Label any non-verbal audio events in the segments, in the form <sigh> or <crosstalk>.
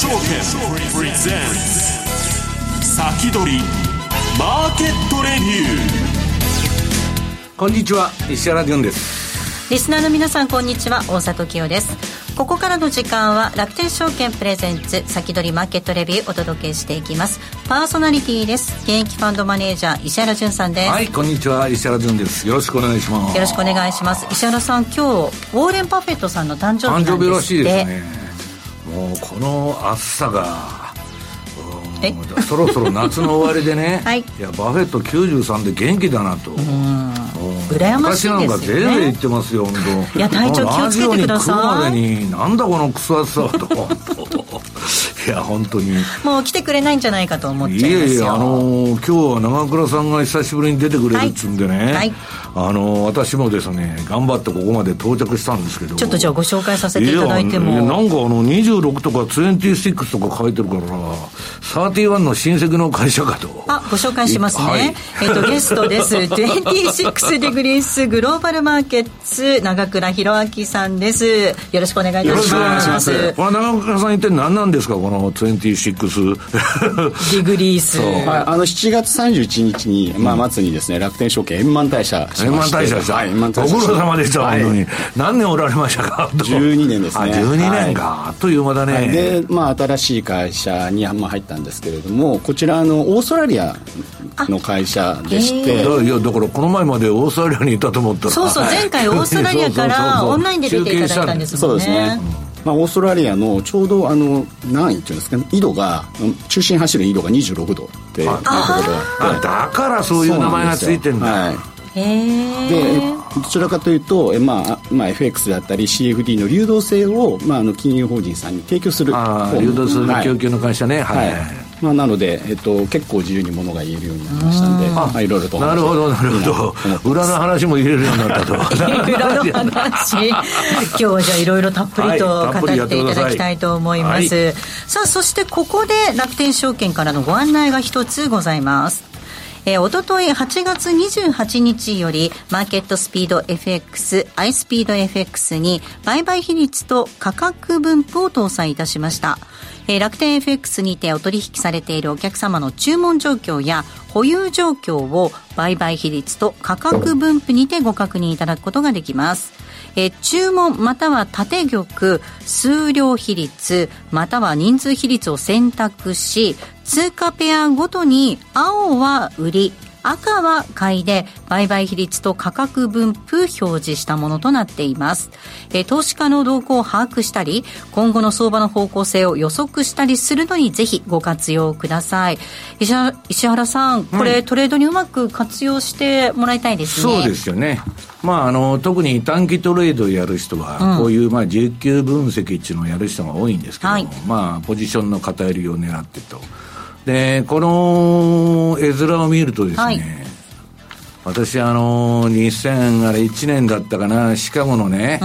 証券プレゼンツ先取りマーケットレビューこんにちは石原潤です。リスナーの皆さんこんにちは。大里清です。ここからの時間は楽天証券プレゼンツ先取りマーケットレビューお届けしていきます。パーソナリティです。現役ファンドマネージャー石原潤さんです。はいこんにちは石原潤です。よろしくお願いします。よろしくお願いします。石原さん今日ウォーレン・パフェットさんの誕生日なんです誕生日らしいですねもうこの暑さがそろそろ夏の終わりでね、<laughs> はい、いやバフェット93で元気だなと。羨ましいですよ、ね、昔なんかぜいぜい言ってますよ本当。いや体調気をつけてください。ラジオに来るまでになんだこのクソ暑さはと <laughs> いや本当に。もう来てくれないんじゃないかと思っちゃいますよ。いやいやあのー、今日は長倉さんが久しぶりに出てくれるっつうんでね、はい。はいあの私もですね頑張ってここまで到着したんですけど。ちょっとじゃあご紹介させていただいても。いやなんかあの26とか26とか書いてるから31の親戚の会社かと。あご紹介しますね、はい、えっとゲストです。<laughs> 26デグリースグローバルマーケッツ長倉弘明さんです。よろしくお願いいたします。これ長倉さん一体何なんですか？この26 <laughs> デグリース、はい、あの7月31日に、まあ、末にですね楽天証券円満退社円満退社でした、はい、ご苦労様でした、はい、本当に。何年おられましたか？12年ですね。12年か、はい、あっという間だね、はい、で、まあ、新しい会社に、まあ、入ったんですけれどもこちらのオーストラリアの会社でして、いやだからこの前までオーストラリアにいたと思ったら。そうそう前回オーストラリアから <laughs> オンラインで出ていただいたんですもんね。そうですね、まあ、オーストラリアのちょうどあの何位っていうんですか、ね、緯度が中心走る緯度が26度っていうところあだからそういう名前がついてるんだ、はい。でどちらかというと、えまあまあ、FX だったり CFD の流動性を、まあ、あの金融法人さんに提供する。流動性の供給の会社ね。はい、はいまあ、なので、えっと、結構自由にものが言えるようになりましたんで、まあ、いろいろとなるほどなるほど。裏の話も入れるようになったと。<laughs> 裏の話。今日はじゃあいろいろたっぷりと語っていただきたいと思います、はい、さあそしてここで楽天証券からのご案内が一つございます。えー、おととい8月28日よりマーケットスピード FX、アイスピード FX に売買比率と価格分布を搭載いたしました。えー、楽天 FX にてお取引されているお客様の注文状況や保有状況を売買比率と価格分布にてご確認いただくことができます。え、注文または縦玉、数量比率、または人数比率を選択し、通貨ペアごとに青は売り、赤は買いで売買比率と価格分布表示したものとなっています。えー、投資家の動向を把握したり、今後の相場の方向性を予測したりするのにぜひご活用ください。石原石原さん、これ、うん、トレードにうまく活用してもらいたいですね。そうですよね。まあ、あの特に短期トレードやる人は、こういう、まあ、19分析っていうのをやる人が多いんですけども、はい、まあ、ポジションの偏りを狙ってと。でこの絵面を見るとですね、はい、私あの2001年だったかなシカゴのね、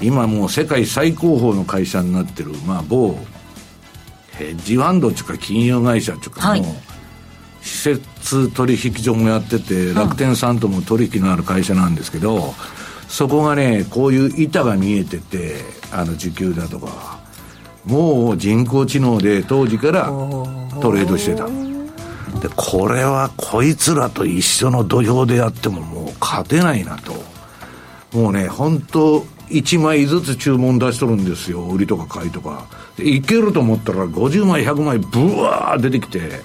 うん、今もう世界最高峰の会社になってる、まあ、某ヘッジファンドっていうか金融会社っていうか、はい、もう施設取引所もやってて、楽天さんとも取引のある会社なんですけど、そこがねこういう板が見えててあの時給だとかもう人工知能で当時からトレードしてた。でこれはこいつらと一緒の土俵でやってももう勝てないなと。もうね本当1枚ずつ注文出しとるんですよ。売りとか買いとか。いけると思ったら50枚100枚ブワー出てきて。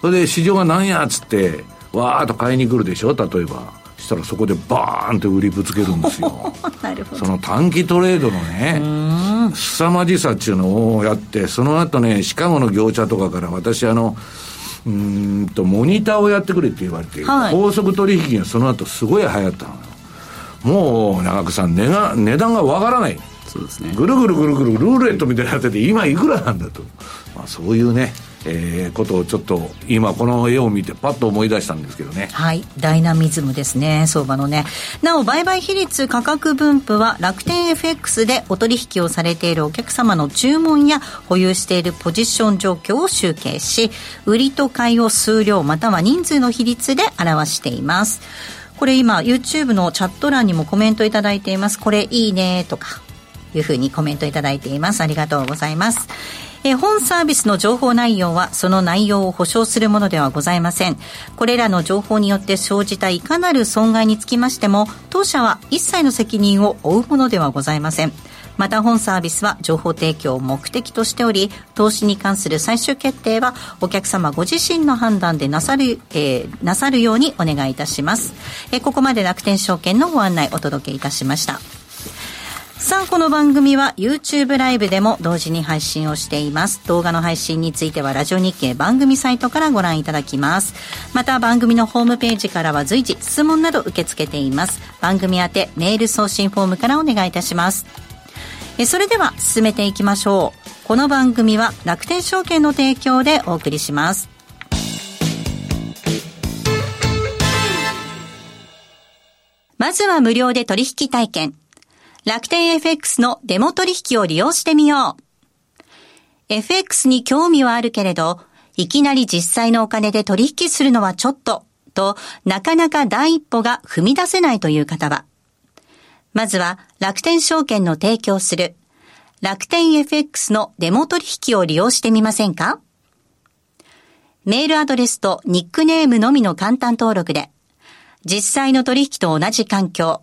それで市場が何やっつってわーっと買いに来るでしょ例えば。したらそこでバーンって売りぶつけるんですよ。<laughs> その短期トレードのね凄まじさっていうのをやってその後ねシカゴの業者とかから私あのうんとモニターをやってくれって言われて、はい、高速取引がその後すごい流行ったのよ。もう長久さん値が値段がわからない。そうですね。ぐるぐるぐるぐるルーレットみたいになってて今いくらなんだと、まあ、そういうねえー、ことをちょっと今この絵を見てパッと思い出したんですけどね。はい。ダイナミズムですね。相場のね。なお売買比率価格分布は楽天 FX でお取引をされているお客様の注文や保有しているポジション状況を集計し売りと買いを数量または人数の比率で表しています。これ今 YouTube のチャット欄にもコメントいただいています。これいいねとかいうふうにコメントいただいています。ありがとうございます。え本サービスの情報内容はその内容を保証するものではございません。これらの情報によって生じたいかなる損害につきましても、当社は一切の責任を負うものではございません。また本サービスは情報提供を目的としており、投資に関する最終決定はお客様ご自身の判断でなさる、えー、なさるようにお願いいたします。えー、ここまで楽天証券のご案内お届けいたしました。さあ、この番組は YouTube ライブでも同時に配信をしています。動画の配信についてはラジオ日経番組サイトからご覧いただきます。また番組のホームページからは随時質問など受け付けています。番組宛てメール送信フォームからお願いいたします。えそれでは進めていきましょう。この番組は楽天証券の提供でお送りします。まずは無料で取引体験。楽天 FX のデモ取引を利用してみよう。FX に興味はあるけれど、いきなり実際のお金で取引するのはちょっと、と、なかなか第一歩が踏み出せないという方は、まずは楽天証券の提供する。楽天 FX のデモ取引を利用してみませんか？メールアドレスとニックネームのみの簡単登録で、実際の取引と同じ環境、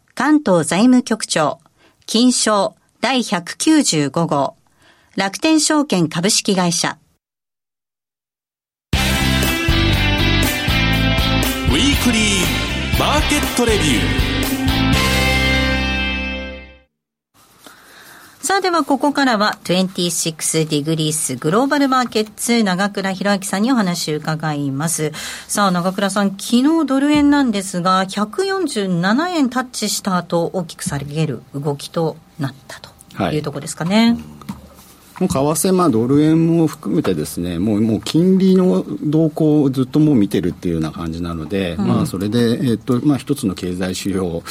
関東財務局長、金賞第195号、楽天証券株式会社。ウィークリーマーケットレビュー。さあではここからは26ディグリースグローバルマーケッツ長倉博明さんにお話を伺います。さあ長倉さん、昨日ドル円なんですが147円タッチした後大きく下げる動きとなったというところですかね。はい為替、まあ、ドル円も含めてですねもうもう金利の動向をずっともう見てるっていうような感じなので、うん、まあ、それで、えー、っとまあ、一つの経済指標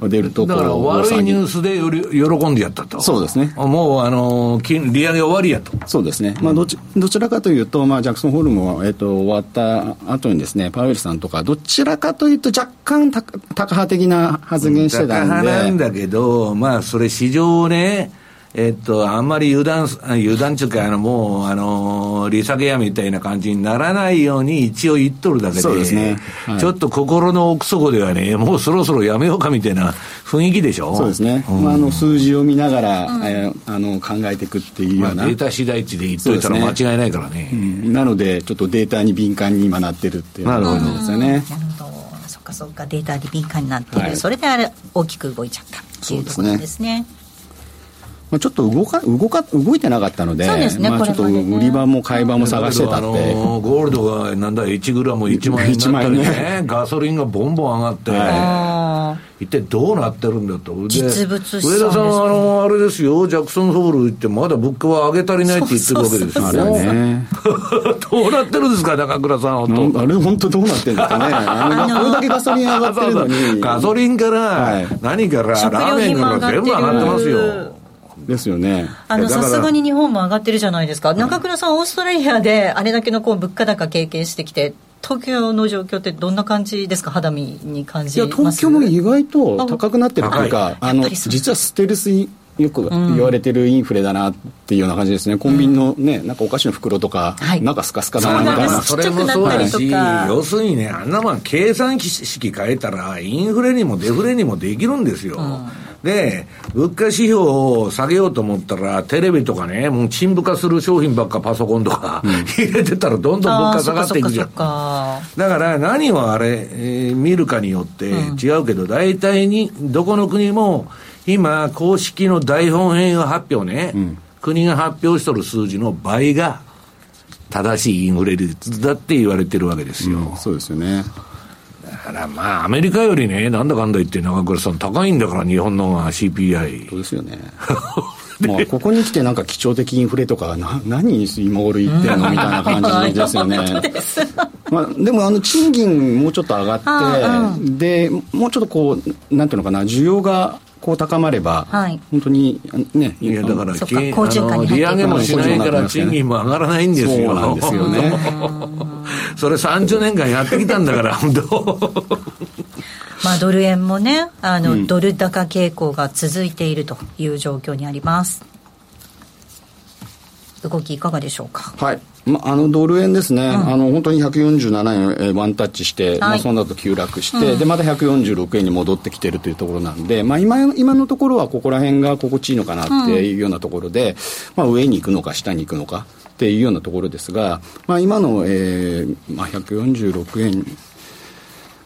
が出るとだから悪いニュースでより喜んでやったと。そうですね。もうあの金利上げ終わりやと。そうですね、まあ、どちどちらかというと、まあ、ジャクソンホールも、えー、っと終わった後にですねパウエルさんとかどちらかというと若干タカ派的な発言してたんで。タカ派なんだけどまあそれ市場ねえっと、あんまり油断、油断ちゅうか、あの、もう、あの、利下げやみたいな感じにならないように一応言っとるだけで、そうですね。はい、ちょっと心の奥底ではね、もうそろそろやめようかみたいな雰囲気でしょ？そうですね。うん、まあ、あの、数字を見ながら、うん、えー、あの、考えていくっていうような。まあ、データ次第値で言っといたら間違いないからね。ねうん、なので、ちょっとデータに敏感に今なってるっていうなるほどですよね。なるほど。そっかそっか、データに敏感になってる。はい、それであれ、大きく動いちゃったっていうところですね。まあ、ちょっと動か動か動いてなかったので、でね、まあ、ちょっと売り場も買い場も探してたって、あのゴールドがなんだ、1グラム1万円になったりね、ねガソリンがボンボン上がって、はい、一体どうなってるんだと、実物上田さん、あのあれですよ、ジャクソンホール行って、まだ物価は上げ足りないって言ってるわけですよ、あれね、<laughs> どうなってるんですか、中倉さん、本当。あれ、本当どうなってるんですかね、あのこれだけガソリン上がってるのに、ガソリンから、何から、ラーメンから全部上がってますよ。ですよね。あのさすがに日本も上がってるじゃないですか、中倉さん、オーストラリアであれだけのこう物価高経験してきて、東京の状況ってどんな感じですか、肌身に感じいや東京も意外と高くなってるというか、あの実はステルスよく言われてるインフレだなっていうような感じですね、うん、コンビニのね、なんかお菓子の袋とか、はい、なんかスカスカだなみたいな、それもそうだし、要するにね、あんなもん計算式変えたら、インフレにもデフレにもできるんですよ。うんで、物価指標を下げようと思ったら、テレビとかね、もう陳腐化する商品ばっかパソコンとか、うん、入れてたらどんどん物価下がっていくじゃん。だから何をあれ、えー、見るかによって違うけど、大体に、どこの国も、今、公式の大本営発表ね、うん、国が発表しとる数字の倍が、正しいインフレ率だって言われてるわけですよ。うん、そうですよね。だからまあ、アメリカよりね、なんだかんだ言って中倉さん高いんだから、日本のが CPI。そうですよね。<laughs> まあ、ここに来てなんか基調的インフレとか、な何今頃言ってんのみたいな感じですよね。<laughs> まあ、でもあの賃金もうちょっと上がって、で、もうちょっとこう、なんていうのかな、需要がこう高まれば、はい、本当にね、いやだから、利上げもしないから賃金も上がらないんですよ。そうなんですよね。<laughs> それ30年間やってきたんだから、<laughs> 本当。まあ、ドル円もねあの、うん、ドル高傾向が続いているという状況にあります動きいかがでしょうか？はいまあ、のドル円ですね、うん、あの本当に147円ワンタッチして、はい、まあ、その後急落して、うん、でまた146円に戻ってきてるというところなんで、まあ今、今のところはここら辺が心地いいのかなっていうようなところで、うん、まあ、上に行くのか下に行くのかっていうようなところですが、まあ、今の、えーまあ、146円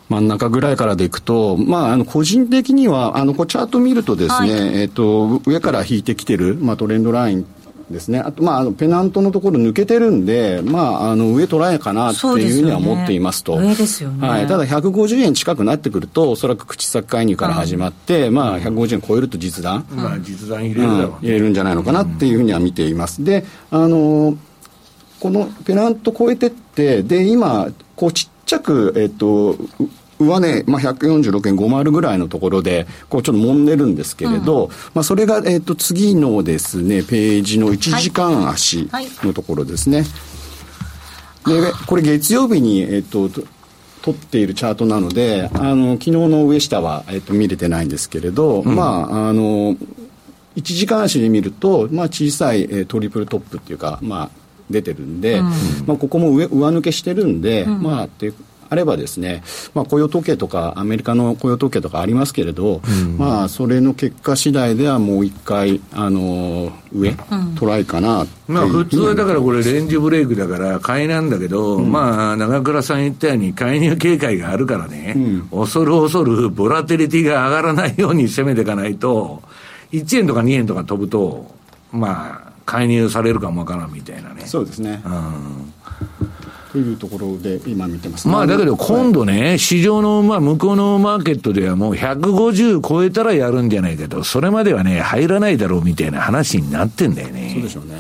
真ん中ぐらいからでいくと、まあ、あの個人的にはあのこうチャート見るとですね、はい、えーと、上から引いてきてる、まあ、トレンドラインですね。あと、まあ、あのペナントのところ抜けてるんで、まあ、あの、上捉えかなっていうふうには思っていますと。上ですよね。はい。ただ、150円近くなってくると、おそらく口先介入から始まって、まあ、150円超えると実弾。まあ、実弾入れるだろう、ね、入れるんじゃないのかなっていうふうには見ています。で、あの、このペナント超えてって、で、今、こう、ちっちゃく、えっと、上値、まあ、146円50ぐらいのところで、こうちょっと揉んでるんですけれど、うん、まあ、それが、えっ、ー、と、次のですね、ページの1時間足のところですね。はい、で、これ月曜日に、えっ、ー、と、取っているチャートなので、あの、昨日の上下は、えっ、ー、と、見れてないんですけれど、うん、まあ、あの、1時間足で見ると、まあ、小さい、えー、トリプルトップっていうか、まあ、出てるんで、うん、まあ、ここも上上抜けしてるんで、まあ、ってあればですね、まあ、雇用統計とか、アメリカの雇用統計とかありますけれど、うん、まあ、それの結果次第ではもう一回、あの上、うん、トライかなまあ、普通はだからこれ、レンジブレイクだから、買いなんだけど、うん、まあ、長倉さん言ったように、介入警戒があるからね、恐る恐る、ボラテリティが上がらないように攻めていかないと、1円とか2円とか飛ぶと、まあ、介入されるかもわからんみたいなね。そうですね。うんというところで今見てます、まあだけど今度ね、はい、市場の、まあ向こうのマーケットではもう150超えたらやるんじゃないけど、それまではね、入らないだろうみたいな話になってんだよね。そうでしょうね。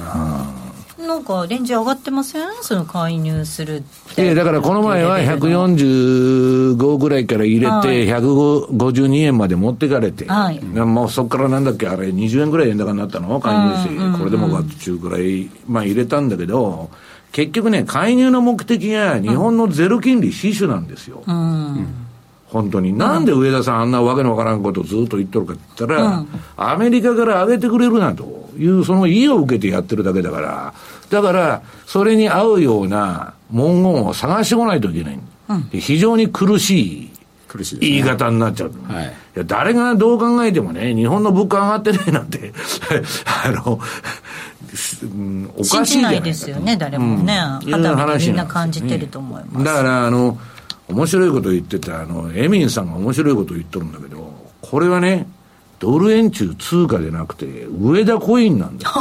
うん、なんかレンジ上がってません？その介入するって。だからこの前は145ぐらいから入れて、152円まで持ってかれて、はい、もうそこからなんだっけ、あれ20円ぐらい円高になったの？介入して、これでもかっちゅうぐらい、まあ入れたんだけど、結局ね、介入の目的が日本のゼロ金利死守なんですよ。うん、本当に。なんで上田さんあんなわけのわからんことをずっと言っとるかって言ったら、うん、アメリカから上げてくれるなというその意を受けてやってるだけだから、だから、それに合うような文言を探してこないといけない。うん、非常に苦しい苦しい、ね、言い方になっちゃう。はい、いや誰がどう考えてもね、日本の物価上がってないなんて <laughs> あの、おかしいじゃないですよね、誰もね。うん、肌みんな感じてると思います。だから、あの、面白いこと言ってた、あの、エミンさんが面白いこと言っとるんだけど、これはね、ドル円中通貨でなくて、上田コインなんだよ。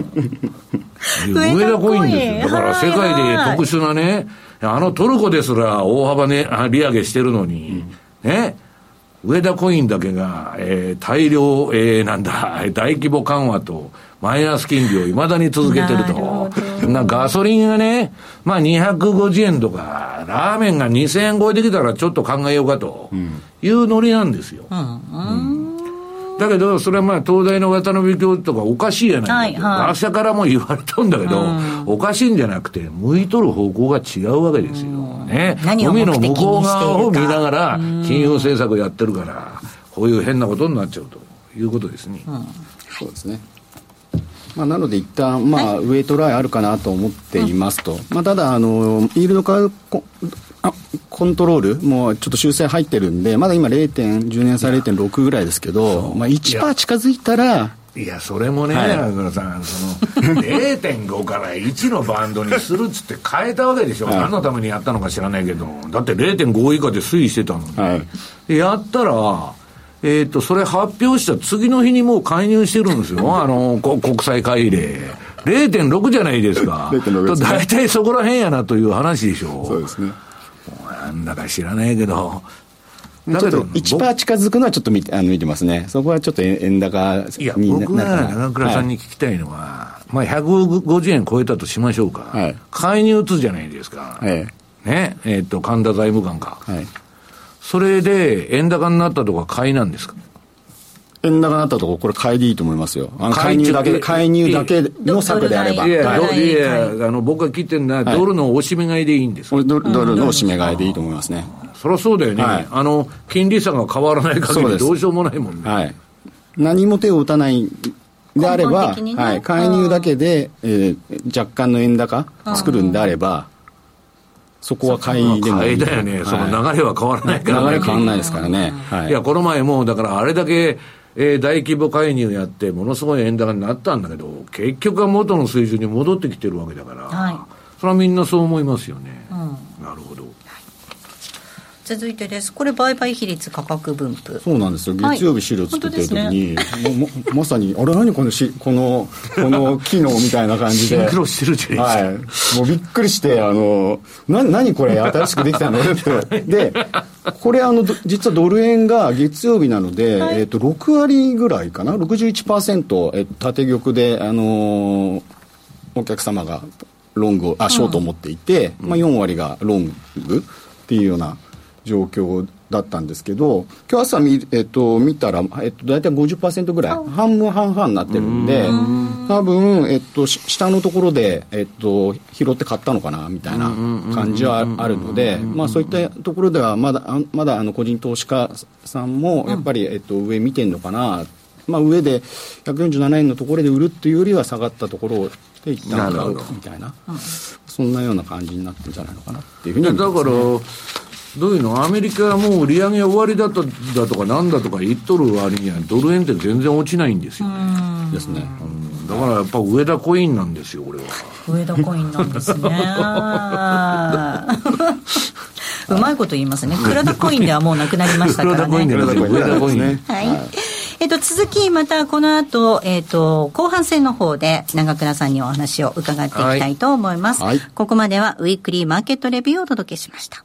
<laughs> 上田コインですよ。だから世界で特殊なね、あのトルコですら大幅ね、利上げしてるのに、うん、ね、上田コインだけが、えー、大量、えー、なんだ、大規模緩和と、マイナス金利をいまだに続けてると。なガソリンがね、まあ250円とか、ラーメンが2000円超えてきたらちょっと考えようかというノリなんですよ。うん、うんだけど、それはまあ、東大の渡辺教授とかおかしいやないか、はいはい、朝からも言われたんだけど、うん、おかしいんじゃなくて、向いとる方向が違うわけですよ。ね。海の向こう側を見ながら、金融政策をやってるから、こういう変なことになっちゃうということですね。うん、そうですね。まあ、なので一旦まあウェイトラインあるかなと思っていますと、まあ、ただあのイールドカーブあコントロール、もうちょっと修正入ってるんで、まだ今0.10年債0.6ぐらいですけど、まあ1%近づいたら、いや、それもね、はい、倉さん、その、0.5 <laughs> から1のバンドにするっつって変えたわけでしょ。はい、何のためにやったのか知らないけど、だって0.5以下で推移してたのに。はい、やったら、えっ、ー、と、それ発表した次の日にもう介入してるんですよ。<laughs> あの、国際会例。0.6じゃないですか。<laughs> 0.6です、ね、大体そこら辺やなという話でしょ。そうですね。もうなんだか知らないけど、ちょっと1%近づくのはちょっと見てあの見てますね、そこはちょっと円高にいや、僕が長倉さんに聞きたいのは、はい、まあ、150円超えたとしましょうか、はい、介入打つじゃないですか、はい、ね？えー、っと神田財務官か、はい、それで円高になったとか、買いなんですか？円高になったところ、これ買いでいいと思いますよ。あの介入だけ、介入だけの策であれば。いや、いや、あの、僕が聞いてるのは、ドルのおしめ買いでいいんですか、ドルのおしめ買いでいいと思いますね。そりゃそうだよね、はい、あの金利差が変わらない限り、どうしようもないもんね。はい、何も手を打たないであれば、ね、はい、介入だけで、えー、若干の円高作るんであれば、そこは買いでも買いだよね、はい、その流れは変わらない。から、ね、流れ変わらないですからね。はい、いや、この前も、だからあれだけ、えー、大規模介入やって、ものすごい円高になったんだけど、結局は元の水準に戻ってきてるわけだから、はい、それはみんなそう思いますよね。うん、なるほど。続いてです。これ売買比率価格分布。そうなんですよ。月曜日資料作ってる時に、はいね、まさにあれ何このしこのこの機能みたいな感じで。シンクロしてるじゃないですか。はい。もうびっくりしてあのな何これ新しくできたの？<laughs> って。で、これあの実はドル円が月曜日なので、はい、えっ、と6割ぐらいかな、61%え縦玉であのお客様がロングあショートを持っていて、うん、まあ4割がロングっていうような。状況だったんですけど、今日朝見,、えっと、見たら、えっと、大体50%ぐらい、半分半々になってるんで、多分、えっと、下のところで、えっと、拾って買ったのかな、みたいな感じはあるので、まあ、そういったところでは、まだ、まだ、あの、個人投資家さんも、やっぱり、えっと、上見てんのかな、まあ、上で147円のところで売るっていうよりは下がったところで一旦買うみたいな、そんなような感じになってるんじゃないのかなっていうふうに思います、ね、だからどういうのアメリカはもう売り上げ終わりだとだとかなんだとか言っとる割にはドル円って全然落ちないんですよね。ですね。だからやっぱ上田コインなんですよ、これは。上田コインなんですね。うまいこと言いますね。倉田コインではもうなくなりましたからね。倉田コインで上田コイン。はい。えっと、続き、またこの後、えっと、後半戦の方で、長倉さんにお話を伺っていきたいと思います。はい、ここまでは、ウィークリーマーケットレビューをお届けしました。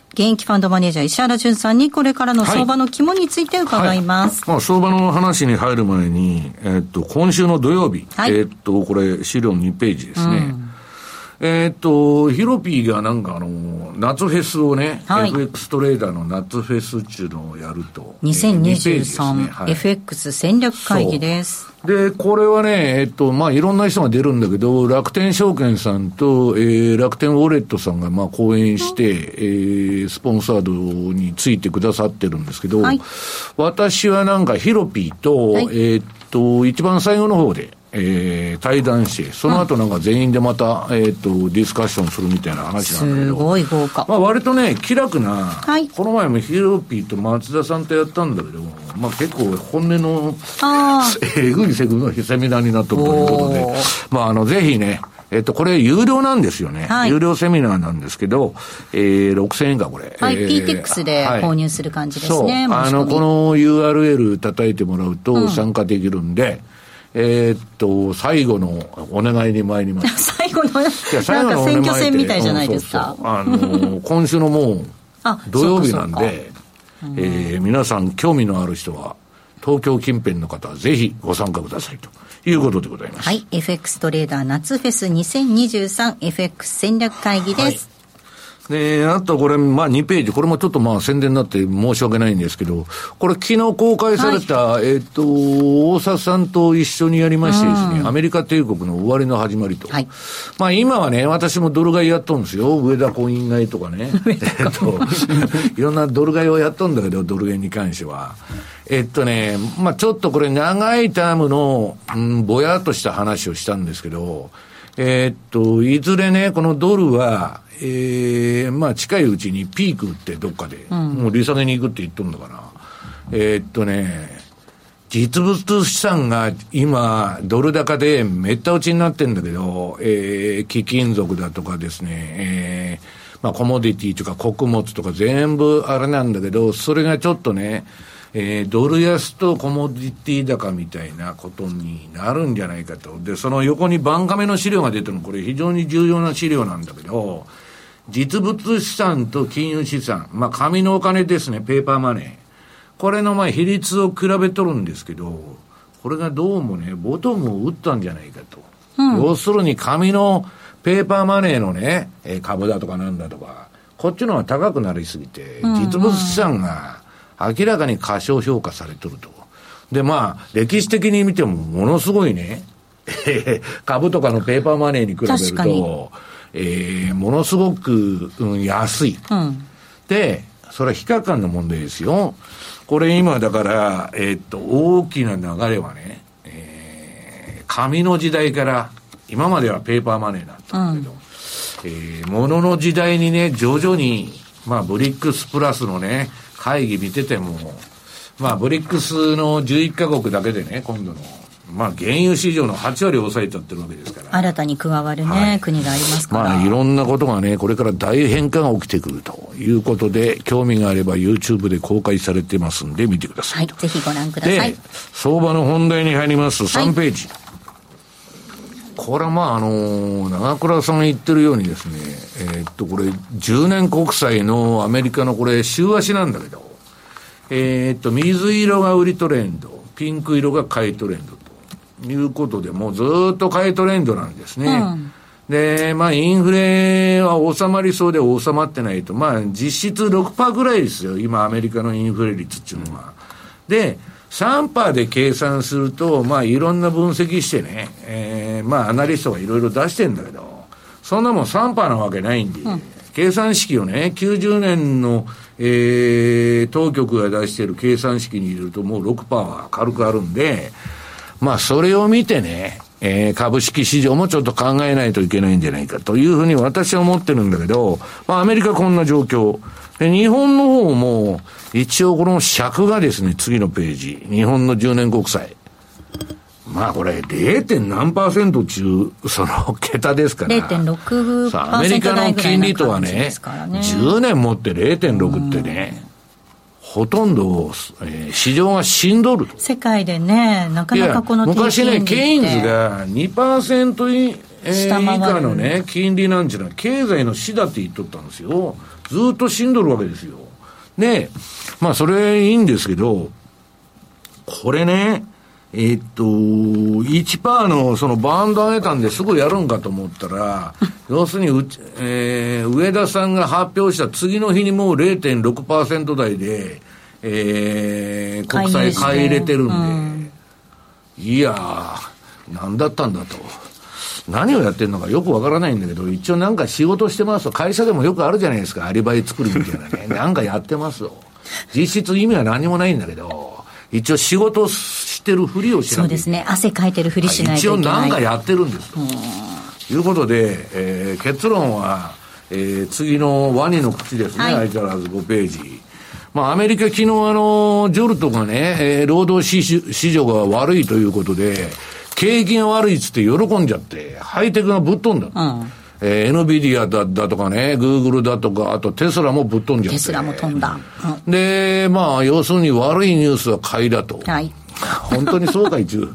現役ファンドマネージャー石原淳さんにこれからの相場の肝について伺います。はいはい、まあ、相場の話に入る前に、えー、っと、今週の土曜日、はい、えー、っと、これ資料2ページですね。うんえー、っと、ヒロピーがなんかあの、夏フェスをね、はい、FX トレーダーの夏フェスっていうのをやると。2023、ねはい、FX 戦略会議です。で、これはね、えっと、まあ、いろんな人が出るんだけど、楽天証券さんと、えー、楽天ウォレットさんが、まあ、講演して、えー、スポンサードについてくださってるんですけど、はい、私はなんかヒロピーと、はい、えー、っと、一番最後の方で、えー、対談して、その後なんか全員でまた、えっ、ー、と、ディスカッションするみたいな話なんだけど。すごい豪華。まあ割とね、気楽な、はい、この前もヒロピーと松田さんとやったんだけど、まあ結構本音の、えぐいセグセミナーになったということで、まああの、ぜひね、えっと、これ有料なんですよね。はい、有料セミナーなんですけど、えー、6000円か、これ。はい、えー、PTX で購入する感じですね。はい、あの、この URL 叩いてもらうと参加できるんで、うんえー、っと、最後のお願いに参ります。<laughs> 最後の、なんか選挙戦みたいじゃないですか。うん、そうそうあの、今週のもう、土曜日なんで、えー、皆さん興味のある人は、東京近辺の方はぜひご参加くださいということでございます。はい。FX トレーダー夏フェス 2023FX 戦略会議です。はいで、あとこれ、まあ2ページ、これもちょっとまあ宣伝になって申し訳ないんですけど、これ昨日公開された、はい、えっ、と、大沢さんと一緒にやりましてですね、アメリカ帝国の終わりの始まりと。はい、まあ今はね、私もドル買いやっとるんですよ。上田コイン買いとかね。<laughs> えっと、いろんなドル買いをやっとるんだけど、ドル円に関しては。えっとね、まあちょっとこれ長いタームの、うん、ぼやっとした話をしたんですけど、えー、っと、いずれね、このドルは、えー、まあ近いうちにピーク打ってどっかで、うん、もう利下げに行くって言っとるんだから、えー、っとね、実物資産が今、ドル高でめった打ちになってんだけど、えー、貴金属だとかですね、えー、まあコモディティとか穀物とか全部あれなんだけど、それがちょっとね、えー、ドル安とコモディティ高みたいなことになるんじゃないかと。で、その横にバンカメの資料が出てるの、これ非常に重要な資料なんだけど、実物資産と金融資産、まあ紙のお金ですね、ペーパーマネー。これのまあ比率を比べとるんですけど、これがどうもね、ボトムを打ったんじゃないかと。うん、要するに紙のペーパーマネーのね、株だとかなんだとか、こっちの方が高くなりすぎて、実物資産が明らかに過小評価されてると。で、まあ、歴史的に見てもものすごいね、株とかのペーパーマネーに比べると、えー、ものすごく、うん、安い。うん、で、それは非価感の問題ですよ。これ今だから、えー、っと、大きな流れはね、えー、紙の時代から、今まではペーパーマネーだったんだけど、うん、えー、物の時代にね、徐々に、まあ、ブリックスプラスのね、会議見てても、まあ、ブリックスの11カ国だけでね、今度の、まあ、原油市場の8割抑えちゃってるわけですから。新たに加わるね、はい、国がありますから。まあ、いろんなことがね、これから大変化が起きてくるということで、興味があれば YouTube で公開されてますんで、見てください。はい、ぜひご覧ください。で、相場の本題に入ります、3ページ。はいこれはまあ、あの、長倉さんが言ってるようにですね、えー、っと、これ、10年国債のアメリカのこれ、週足なんだけど、えー、っと、水色が売りトレンド、ピンク色が買いトレンドということで、もうずっと買いトレンドなんですね。うんで、まあ、インフレは収まりそうで収まってないと、まあ、実質6%ぐらいですよ、今、アメリカのインフレ率っていうのは。で、3%で計算すると、まあ、いろんな分析してね、えー、まあ、アナリストがいろいろ出してんだけど、そんなもん3%なわけないんで、うん、計算式をね、90年の、えー、当局が出している計算式に入れるともう6%は軽くあるんで、まあ、それを見てね、えー、株式市場もちょっと考えないといけないんじゃないかというふうに私は思ってるんだけど、まあ、アメリカこんな状況。で、日本の方も、一応この尺がですね、次のページ。日本の10年国債。まあこれ 0. 何パーセント中、その桁ですから。0.6%アメリカの金利とはね、ね10年持って0.6ってね、ほとんど、えー、市場がしんどる世界でね、なかなかこの昔ね、ケインズが2%以下のね、金利なんていうのは経済の死だって言っとったんですよ。ずっと死んどるわけですよ。で、まあそれいいんですけど、これね、えっと、1%のそのバンド上げたんですぐやるんかと思ったら、<laughs> 要するにうち、えー、上田さんが発表した次の日にもう0.6%台で、えー、国債買い入れてるんで、うん、いやー、なんだったんだと。何をやってるのかよくわからないんだけど、一応なんか仕事してますと、会社でもよくあるじゃないですか、アリバイ作るみたいなね。<laughs> なんかやってますよ。実質意味は何もないんだけど、一応仕事してるふりをしないそうですね。汗かいてるふりしないといけない。一応なんかやってるんですと。いうことで、えー、結論は、えー、次のワニの口ですね、はい、相変わらず5ページ。まあ、アメリカ昨日あの、ジョルトがね、えー、労働市場が悪いということで、景気が悪いっつって喜んじゃって、ハイテクがぶっ飛んだ。うんえー、NVIDIA だだとかね、グーグルだとか、あとテスラもぶっ飛んじゃって。テスラも飛んだ。うん、で、まあ、要するに悪いニュースは買いだと。はい。本当にそうか一応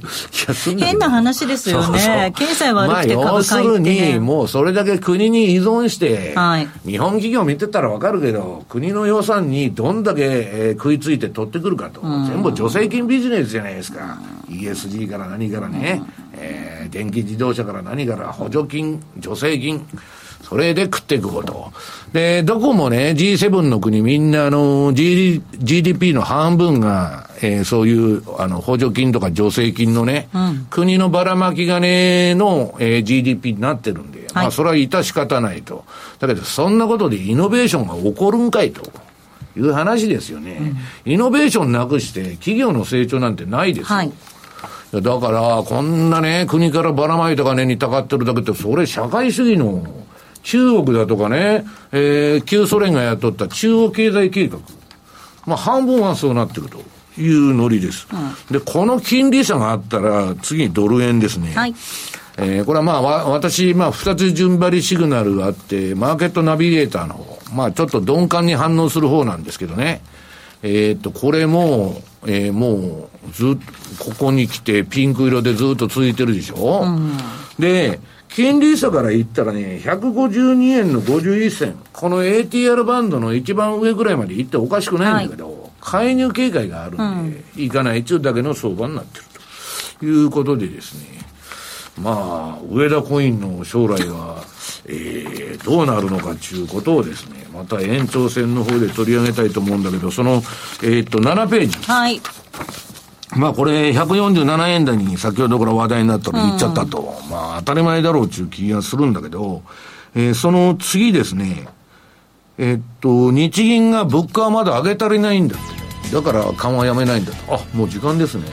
変な話ですよね。経済悪くて株価要するに、もうそれだけ国に依存して、はい、日本企業見てたらわかるけど、国の予算にどんだけ、えー、食いついて取ってくるかと。うん、全部助成金ビジネスじゃないですか。うん、ESG から何からね、うん、えー、電気自動車から何から補助金、助成金。それで食っていくこと。で、どこもね、G7 の国みんなあの、G、GDP の半分が、えー、そういう、あの、補助金とか助成金のね、うん、国のばらまき金の、えー、GDP になってるんで、はい、まあ、それは致し方ないと。だけど、そんなことでイノベーションが起こるんかいと。いう話ですよね、うん、イノベーションなくして企業の成長なんてないですよ。はいだから、こんなね、国からばらまいた金にたかってるだけって、それ社会主義の中国だとかね、えー、旧ソ連がやっとった中央経済計画。まあ、半分はそうなってるというノリです。うん、で、この金利差があったら、次にドル円ですね。はい。えー、これはまあ、わ、私、まあ、二つ順張りシグナルがあって、マーケットナビゲーターの方、まあ、ちょっと鈍感に反応する方なんですけどね。えー、っと、これも、えー、もう、ずっと、ここに来て、ピンク色でずっと続いてるでしょ、うん、で、金利差から言ったらね、152円の51銭、この ATR バンドの一番上ぐらいまで行っておかしくないんだけど、はい、介入警戒があるんで、うん、いかないっちゅうだけの相場になってると。いうことでですね、まあ、上田コインの将来は、えー、どうなるのかということをですね、また延長戦の方で取り上げたいと思うんだけど、その、えー、っと、7ページ。はい。まあこれ147円台に先ほどから話題になったら言っちゃったと。うん、まあ当たり前だろうっていう気がするんだけど、えー、その次ですね、えー、っと、日銀が物価はまだ上げ足りないんだって。だから緩和やめないんだと。あ、もう時間ですね。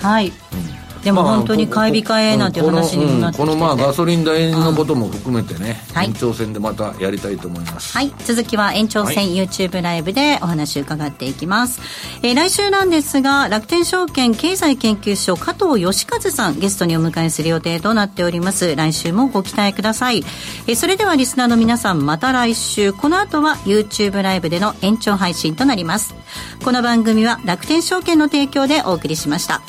はい。うんでも本当に買い控えなんていう話にもなってこの,、まあガソリン代のことも含めてね、延長戦でまたやりたいと思います。はい。続きは延長戦 YouTube ライブでお話伺っていきます、えー、来週なんですが楽天証券経済研究所加藤義和さんゲストにお迎えする予定となっております。来週もご期待ください、えー、それではリスナーの皆さんまた来週。この後は YouTube ライブでの延長配信となります。この番組は楽天証券の提供でお送りしました